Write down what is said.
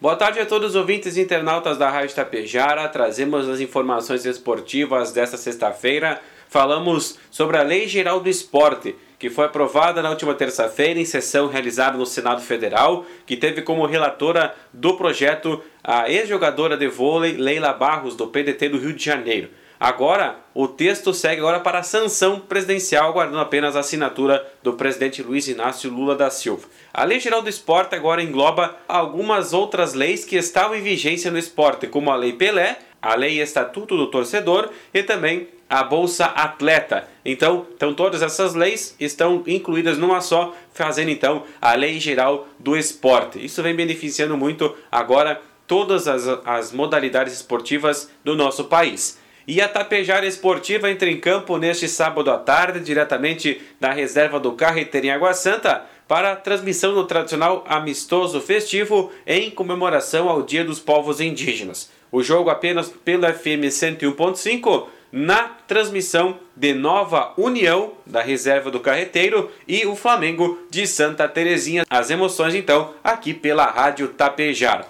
Boa tarde a todos os ouvintes e internautas da Rádio Tapejara. Trazemos as informações esportivas desta sexta-feira. Falamos sobre a Lei Geral do Esporte, que foi aprovada na última terça-feira em sessão realizada no Senado Federal, que teve como relatora do projeto a ex-jogadora de vôlei Leila Barros, do PDT do Rio de Janeiro. Agora, o texto segue agora para a sanção presidencial, aguardando apenas a assinatura do presidente Luiz Inácio Lula da Silva. A Lei Geral do Esporte agora engloba algumas outras leis que estavam em vigência no esporte, como a Lei Pelé, a Lei Estatuto do Torcedor e também a Bolsa Atleta. Então, então todas essas leis estão incluídas numa só, fazendo então a Lei Geral do Esporte. Isso vem beneficiando muito agora todas as, as modalidades esportivas do nosso país. E a Tapejara Esportiva entra em campo neste sábado à tarde, diretamente da reserva do Carreteiro em Água Santa, para a transmissão do tradicional amistoso festivo em comemoração ao Dia dos Povos Indígenas. O jogo apenas pelo FM 101.5 na transmissão de Nova União da reserva do Carreteiro e o Flamengo de Santa Terezinha. As emoções então aqui pela Rádio Tapejara.